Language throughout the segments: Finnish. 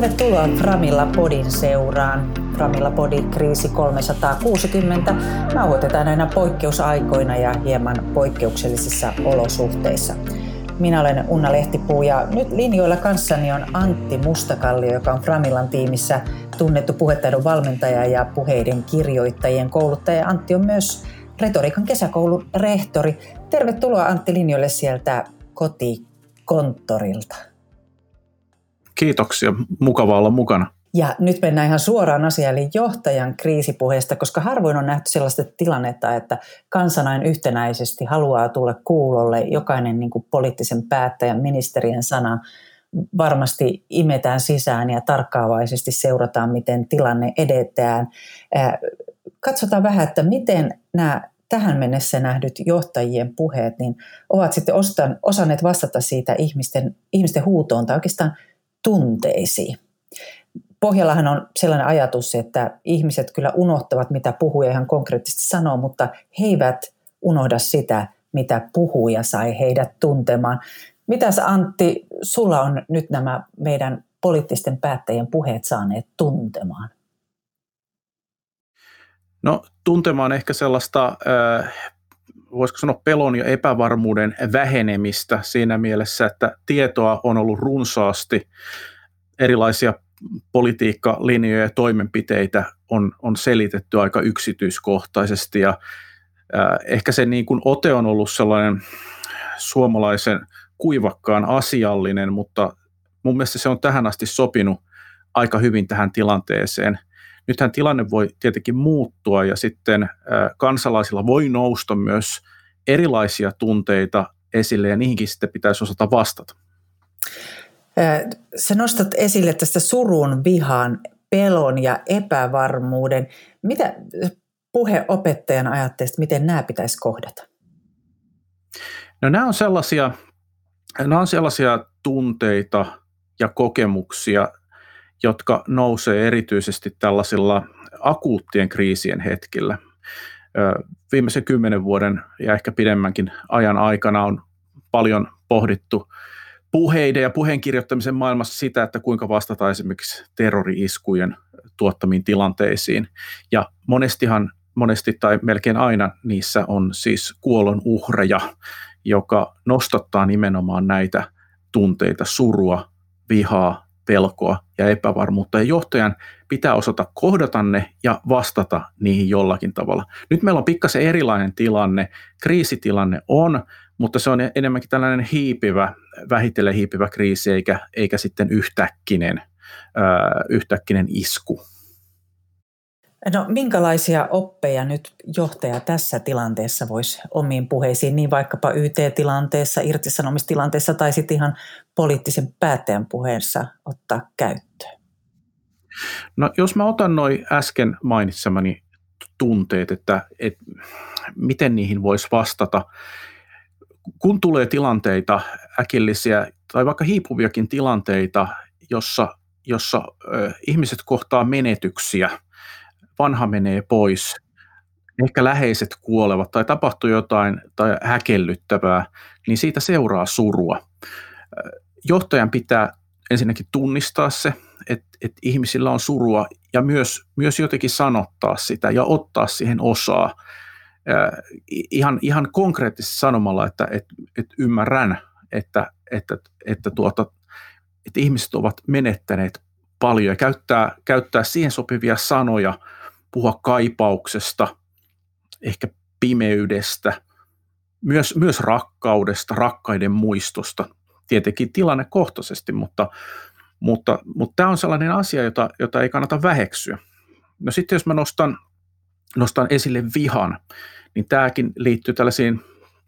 Tervetuloa Framilla Podin seuraan. Framilla Podi kriisi 360 nauhoitetaan aina poikkeusaikoina ja hieman poikkeuksellisissa olosuhteissa. Minä olen Unna Lehtipuu ja nyt linjoilla kanssani on Antti Mustakallio, joka on Framilan tiimissä tunnettu puhetaidon valmentaja ja puheiden kirjoittajien kouluttaja. Antti on myös retoriikan kesäkoulun rehtori. Tervetuloa Antti linjoille sieltä kotikonttorilta. Kiitoksia, mukava olla mukana. Ja nyt mennään ihan suoraan asiaan, eli johtajan kriisipuheesta, koska harvoin on nähty sellaista tilannetta, että kansanain yhtenäisesti haluaa tulla kuulolle jokainen niin kuin poliittisen päättäjän, ministerien sana varmasti imetään sisään ja tarkkaavaisesti seurataan, miten tilanne edetään. Katsotaan vähän, että miten nämä tähän mennessä nähdyt johtajien puheet niin ovat sitten osanneet vastata siitä ihmisten, ihmisten huutoon tai oikeastaan tunteisiin. Pohjallahan on sellainen ajatus, että ihmiset kyllä unohtavat, mitä puhuja ihan konkreettisesti sanoo, mutta he eivät unohda sitä, mitä puhuja sai heidät tuntemaan. Mitäs Antti, sulla on nyt nämä meidän poliittisten päättäjien puheet saaneet tuntemaan? No tuntemaan ehkä sellaista, äh, voisiko sanoa pelon ja epävarmuuden vähenemistä siinä mielessä, että tietoa on ollut runsaasti, erilaisia politiikkalinjoja ja toimenpiteitä on, on selitetty aika yksityiskohtaisesti ja äh, ehkä se niin kuin ote on ollut sellainen suomalaisen kuivakkaan asiallinen, mutta mun mielestä se on tähän asti sopinut aika hyvin tähän tilanteeseen. Nythän tilanne voi tietenkin muuttua ja sitten kansalaisilla voi nousta myös erilaisia tunteita esille ja niihinkin sitten pitäisi osata vastata. Sä nostat esille tästä surun, vihan, pelon ja epävarmuuden. Mitä puheopettajan ajattelet, miten nämä pitäisi kohdata? No nämä on sellaisia, nämä on sellaisia tunteita ja kokemuksia, jotka nousee erityisesti tällaisilla akuuttien kriisien hetkillä. Viimeisen kymmenen vuoden ja ehkä pidemmänkin ajan aikana on paljon pohdittu puheiden ja puheen kirjoittamisen maailmassa sitä, että kuinka vastata esimerkiksi terrori-iskujen tuottamiin tilanteisiin. Ja monestihan, monesti tai melkein aina niissä on siis kuolon uhreja, joka nostattaa nimenomaan näitä tunteita, surua, vihaa, pelkoa ja epävarmuutta. Ja johtajan pitää osata kohdata ne ja vastata niihin jollakin tavalla. Nyt meillä on pikkasen erilainen tilanne. Kriisitilanne on, mutta se on enemmänkin tällainen hiipivä, vähitellen hiipivä kriisi, eikä, eikä sitten yhtäkkinen, yhtäkkinen isku. No minkälaisia oppeja nyt johtaja tässä tilanteessa voisi omiin puheisiin, niin vaikkapa YT-tilanteessa, irtisanomistilanteessa tai sitten ihan poliittisen päättäjän puheessa ottaa käyttöön? No jos mä otan noin äsken mainitsemani tunteet, että, että miten niihin voisi vastata, kun tulee tilanteita, äkillisiä tai vaikka hiipuviakin tilanteita, jossa, jossa ö, ihmiset kohtaa menetyksiä, vanha menee pois, ehkä läheiset kuolevat tai tapahtuu jotain tai häkellyttävää, niin siitä seuraa surua. Johtajan pitää ensinnäkin tunnistaa se, että, että ihmisillä on surua ja myös, myös jotenkin sanottaa sitä ja ottaa siihen osaa ihan, ihan konkreettisesti sanomalla, että, että, että ymmärrän, että, että, että, tuota, että ihmiset ovat menettäneet paljon ja käyttää, käyttää siihen sopivia sanoja, puhua kaipauksesta, ehkä pimeydestä, myös, myös rakkaudesta, rakkaiden muistosta, tietenkin tilannekohtaisesti, mutta, mutta, mutta tämä on sellainen asia, jota, jota ei kannata väheksyä. No sitten jos mä nostan, nostan esille vihan, niin tämäkin liittyy tällaisiin,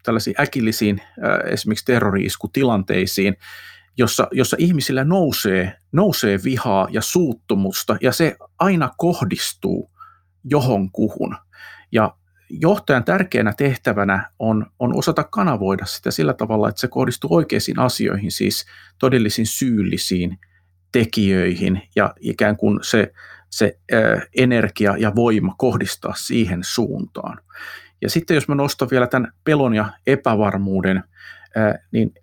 tällaisiin äkillisiin esimerkiksi terrori-iskutilanteisiin, jossa, jossa ihmisillä nousee, nousee vihaa ja suuttumusta, ja se aina kohdistuu johonkuhun. Ja johtajan tärkeänä tehtävänä on, on osata kanavoida sitä sillä tavalla, että se kohdistuu oikeisiin asioihin, siis todellisiin syyllisiin tekijöihin, ja ikään kuin se, se energia ja voima kohdistaa siihen suuntaan. Ja sitten jos mä nostan vielä tämän pelon ja epävarmuuden, niin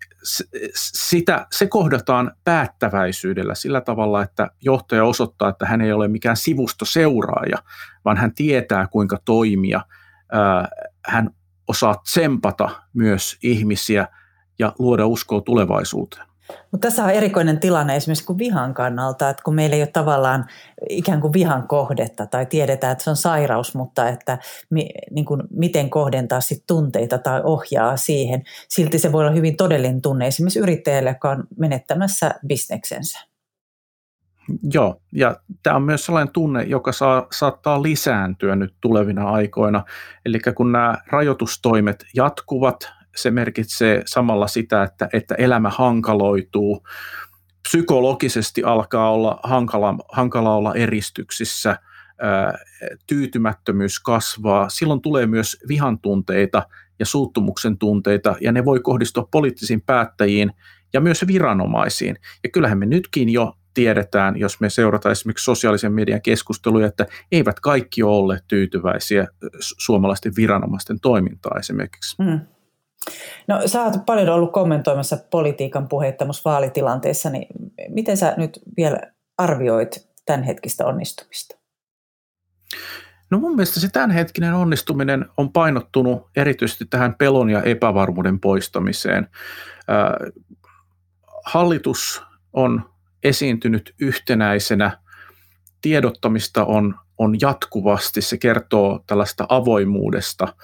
sitä, se kohdataan päättäväisyydellä sillä tavalla, että johtaja osoittaa, että hän ei ole mikään sivustoseuraaja, vaan hän tietää kuinka toimia. Hän osaa tsempata myös ihmisiä ja luoda uskoa tulevaisuuteen. Mutta tässä on erikoinen tilanne esimerkiksi kuin vihan kannalta, että kun meillä ei ole tavallaan ikään kuin vihan kohdetta tai tiedetään, että se on sairaus, mutta että mi, niin kuin miten kohdentaa sit tunteita tai ohjaa siihen. Silti se voi olla hyvin todellinen tunne esimerkiksi yrittäjälle, joka on menettämässä bisneksensä. Joo, ja tämä on myös sellainen tunne, joka saa, saattaa lisääntyä nyt tulevina aikoina. Eli kun nämä rajoitustoimet jatkuvat, se merkitsee samalla sitä, että, että elämä hankaloituu, psykologisesti alkaa olla hankala, hankala olla eristyksissä, tyytymättömyys kasvaa, silloin tulee myös vihan tunteita ja suuttumuksen tunteita, ja ne voi kohdistua poliittisiin päättäjiin ja myös viranomaisiin. Ja kyllähän me nytkin jo tiedetään, jos me seurataan esimerkiksi sosiaalisen median keskusteluja, että eivät kaikki ole olleet tyytyväisiä suomalaisten viranomaisten toimintaa esimerkiksi. Mm. No sä oot paljon ollut kommentoimassa politiikan puheita vaalitilanteessa, niin miten sä nyt vielä arvioit tämänhetkistä onnistumista? No mun mielestä se tämänhetkinen onnistuminen on painottunut erityisesti tähän pelon ja epävarmuuden poistamiseen. hallitus on esiintynyt yhtenäisenä, tiedottamista on, on jatkuvasti, se kertoo tällaista avoimuudesta –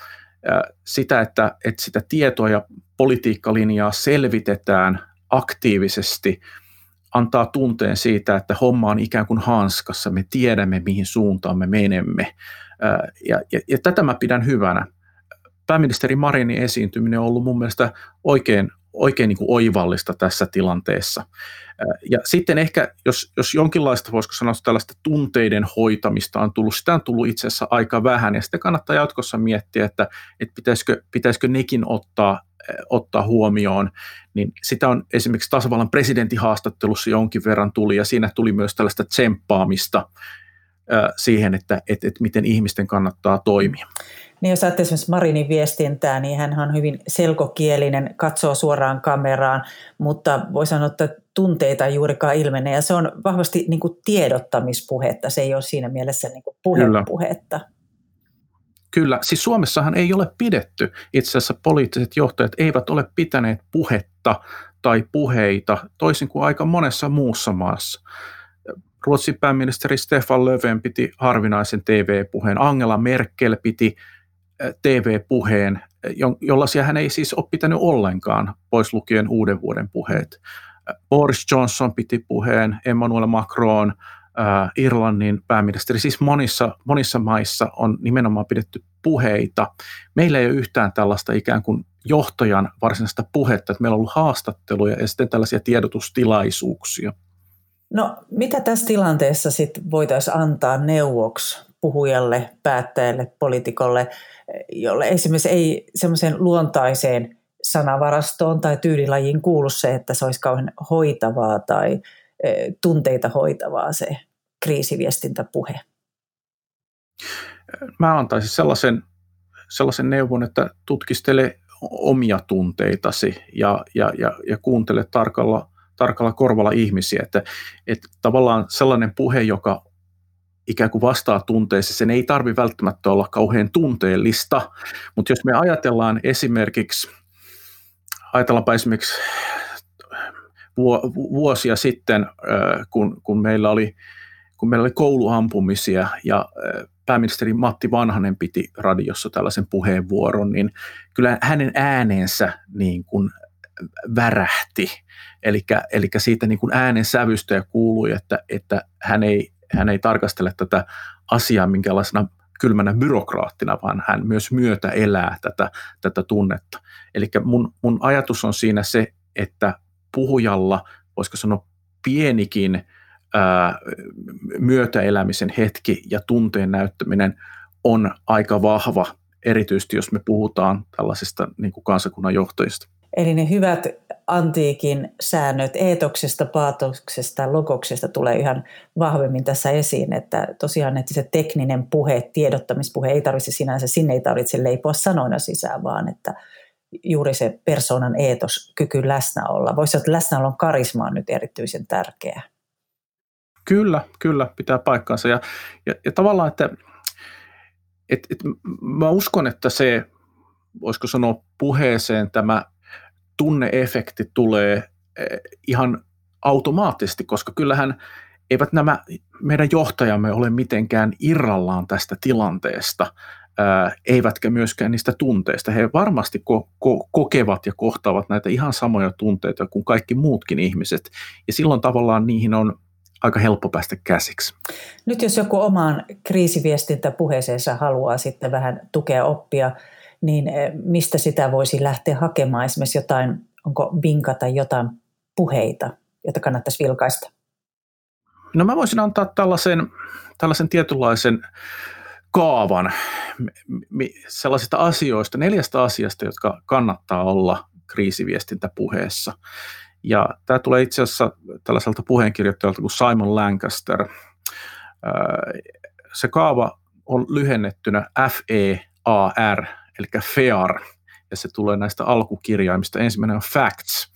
sitä, että, että sitä tietoa ja politiikkalinjaa selvitetään aktiivisesti, antaa tunteen siitä, että homma on ikään kuin hanskassa, me tiedämme mihin suuntaan me menemme. Ja, ja, ja tätä mä pidän hyvänä. Pääministeri Marinin esiintyminen on ollut mun mielestä oikein, oikein niin kuin oivallista tässä tilanteessa. Ja sitten ehkä, jos, jos jonkinlaista, voisiko sanoa tällaista tunteiden hoitamista on tullut, sitä on tullut itse asiassa aika vähän, ja sitten kannattaa jatkossa miettiä, että, että pitäisikö, pitäisikö nekin ottaa, ottaa huomioon, niin sitä on esimerkiksi tasavallan presidentin haastattelussa jonkin verran tuli, ja siinä tuli myös tällaista tsemppaamista siihen, että, että, että miten ihmisten kannattaa toimia. Niin jos ajattelee esimerkiksi Marinin viestintää, niin hän on hyvin selkokielinen, katsoo suoraan kameraan, mutta voi sanoa, että tunteita ei juurikaan ilmene. Ja se on vahvasti niin kuin tiedottamispuhetta, se ei ole siinä mielessä niin kuin puhepuhetta. Kyllä. Kyllä, siis Suomessahan ei ole pidetty, itse asiassa poliittiset johtajat eivät ole pitäneet puhetta tai puheita, toisin kuin aika monessa muussa maassa. Ruotsin pääministeri Stefan Löfven piti harvinaisen TV-puheen, Angela Merkel piti TV-puheen, jollaisia hän ei siis ole pitänyt ollenkaan, pois lukien uuden vuoden puheet. Boris Johnson piti puheen, Emmanuel Macron, Irlannin pääministeri, siis monissa, monissa maissa on nimenomaan pidetty puheita. Meillä ei ole yhtään tällaista ikään kuin johtajan varsinaista puhetta, että meillä on ollut haastatteluja ja sitten tällaisia tiedotustilaisuuksia. No mitä tässä tilanteessa sitten voitaisiin antaa neuvoksi puhujalle, päättäjälle, poliitikolle, jolle esimerkiksi ei semmoiseen luontaiseen sanavarastoon tai tyylilajiin kuulu se, että se olisi kauhean hoitavaa tai e, tunteita hoitavaa se kriisiviestintäpuhe? Mä antaisin sellaisen, sellaisen neuvon, että tutkistele omia tunteitasi ja, ja, ja, ja kuuntele tarkalla, tarkalla korvalla ihmisiä. Että, että tavallaan sellainen puhe, joka ikään kuin vastaa tunteeseen, sen ei tarvi välttämättä olla kauhean tunteellista, mutta jos me ajatellaan esimerkiksi, ajatellaanpa esimerkiksi vuosia sitten, kun, kun, meillä oli, kun meillä oli kouluampumisia ja pääministeri Matti Vanhanen piti radiossa tällaisen puheenvuoron, niin kyllä hänen äänensä niin kuin värähti. Eli siitä niin kuin äänen sävystä ja kuului, että, että hän ei hän ei tarkastele tätä asiaa minkälaisena kylmänä byrokraattina, vaan hän myös myötä elää tätä, tätä tunnetta. Eli mun, mun ajatus on siinä se, että puhujalla, voisiko sanoa pienikin ää, myötäelämisen hetki ja tunteen näyttäminen on aika vahva, erityisesti jos me puhutaan tällaisista niin kuin kansakunnan johtajista. Eli ne hyvät antiikin säännöt eetoksesta, paatoksesta, logoksesta tulee ihan vahvemmin tässä esiin, että tosiaan että se tekninen puhe, tiedottamispuhe ei tarvitse sinänsä, sinne ei tarvitse leipoa sanoina sisään, vaan että juuri se persoonan eetos, kyky läsnä olla. Voisi että läsnäolon karisma on nyt erityisen tärkeää. Kyllä, kyllä, pitää paikkaansa. Ja, ja, ja tavallaan, että et, et, mä uskon, että se, voisiko sanoa puheeseen, tämä tunneefekti tulee eh, ihan automaattisesti, koska kyllähän eivät nämä meidän johtajamme ole mitenkään irrallaan tästä tilanteesta, ää, eivätkä myöskään niistä tunteista. He varmasti ko- ko- kokevat ja kohtaavat näitä ihan samoja tunteita kuin kaikki muutkin ihmiset, ja silloin tavallaan niihin on aika helppo päästä käsiksi. Nyt jos joku omaan kriisiviestintäpuheeseensa haluaa sitten vähän tukea oppia, niin eh, mistä sitä voisi lähteä hakemaan? Esimerkiksi jotain, onko binka tai jotain puheita, joita kannattaisi vilkaista? No mä voisin antaa tällaisen, tällaisen tietynlaisen kaavan sellaisista asioista, neljästä asiasta, jotka kannattaa olla kriisiviestintäpuheessa. Ja tämä tulee itse asiassa tällaiselta puheenkirjoittajalta kuin Simon Lancaster. Se kaava on lyhennettynä FEAR, eli FEAR, ja se tulee näistä alkukirjaimista. Ensimmäinen on facts,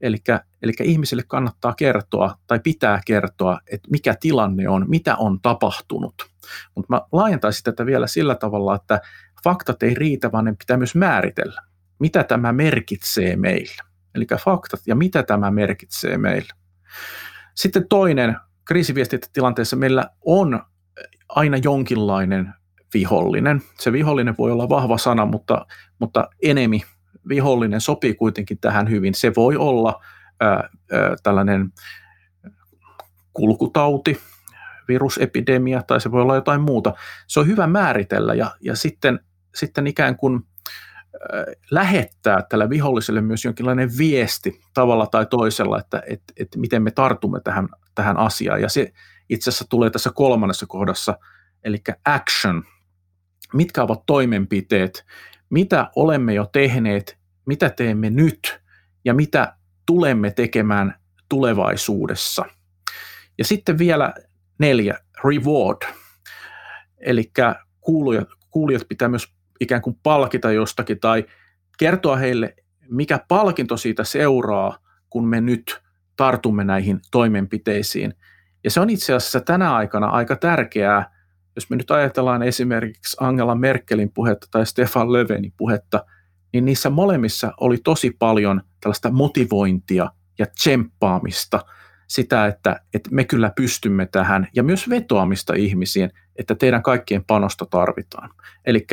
eli, eli ihmisille kannattaa kertoa tai pitää kertoa, että mikä tilanne on, mitä on tapahtunut. Mutta mä laajentaisin tätä vielä sillä tavalla, että faktat ei riitä, vaan ne pitää myös määritellä, mitä tämä merkitsee meille faktat ja mitä tämä merkitsee meille. Sitten toinen, kriisiviestintätilanteessa meillä on aina jonkinlainen vihollinen. Se vihollinen voi olla vahva sana, mutta, mutta enemi vihollinen sopii kuitenkin tähän hyvin. Se voi olla ää, ää, tällainen kulkutauti, virusepidemia tai se voi olla jotain muuta. Se on hyvä määritellä ja, ja sitten, sitten ikään kuin lähettää tällä viholliselle myös jonkinlainen viesti tavalla tai toisella, että, että, että miten me tartumme tähän, tähän asiaan. Ja se itse asiassa tulee tässä kolmannessa kohdassa, eli action. Mitkä ovat toimenpiteet, mitä olemme jo tehneet, mitä teemme nyt ja mitä tulemme tekemään tulevaisuudessa. Ja sitten vielä neljä, reward. Eli kuulijat, kuulijat pitää myös ikään kuin palkita jostakin tai kertoa heille, mikä palkinto siitä seuraa, kun me nyt tartumme näihin toimenpiteisiin. Ja se on itse asiassa tänä aikana aika tärkeää, jos me nyt ajatellaan esimerkiksi Angela Merkelin puhetta tai Stefan Löfvenin puhetta, niin niissä molemmissa oli tosi paljon tällaista motivointia ja tsemppaamista, sitä, että, että me kyllä pystymme tähän, ja myös vetoamista ihmisiin, että teidän kaikkien panosta tarvitaan. Eli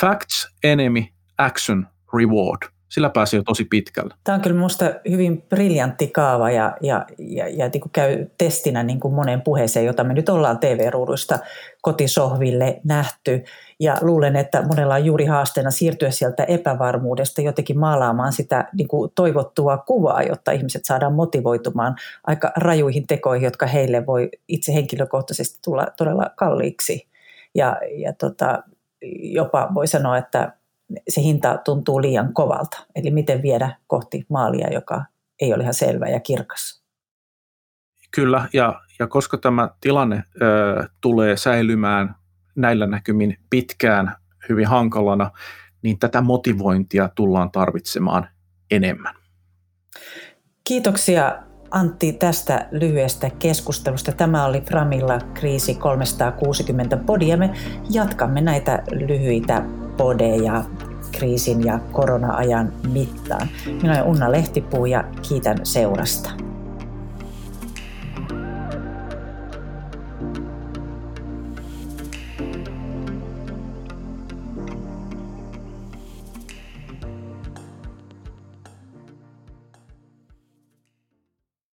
facts, enemy, action, reward. Sillä pääsee jo tosi pitkälle. Tämä on kyllä minusta hyvin briljantti kaava ja, ja, ja, ja niin kuin käy testinä niin kuin moneen puheeseen, jota me nyt ollaan TV-ruuduista kotisohville nähty. Ja luulen, että monella on juuri haasteena siirtyä sieltä epävarmuudesta jotenkin maalaamaan sitä niin kuin toivottua kuvaa, jotta ihmiset saadaan motivoitumaan aika rajuihin tekoihin, jotka heille voi itse henkilökohtaisesti tulla todella kalliiksi. Ja, ja tota, jopa voi sanoa, että se hinta tuntuu liian kovalta. Eli miten viedä kohti maalia, joka ei ole ihan selvä ja kirkas. Kyllä, ja, ja koska tämä tilanne ö, tulee säilymään näillä näkymin pitkään hyvin hankalana, niin tätä motivointia tullaan tarvitsemaan enemmän. Kiitoksia Antti tästä lyhyestä keskustelusta. Tämä oli Framilla Kriisi 360 podia. Me jatkamme näitä lyhyitä podeja kriisin ja korona-ajan mittaan. Minä olen Unna Lehtipuu ja kiitän seurasta.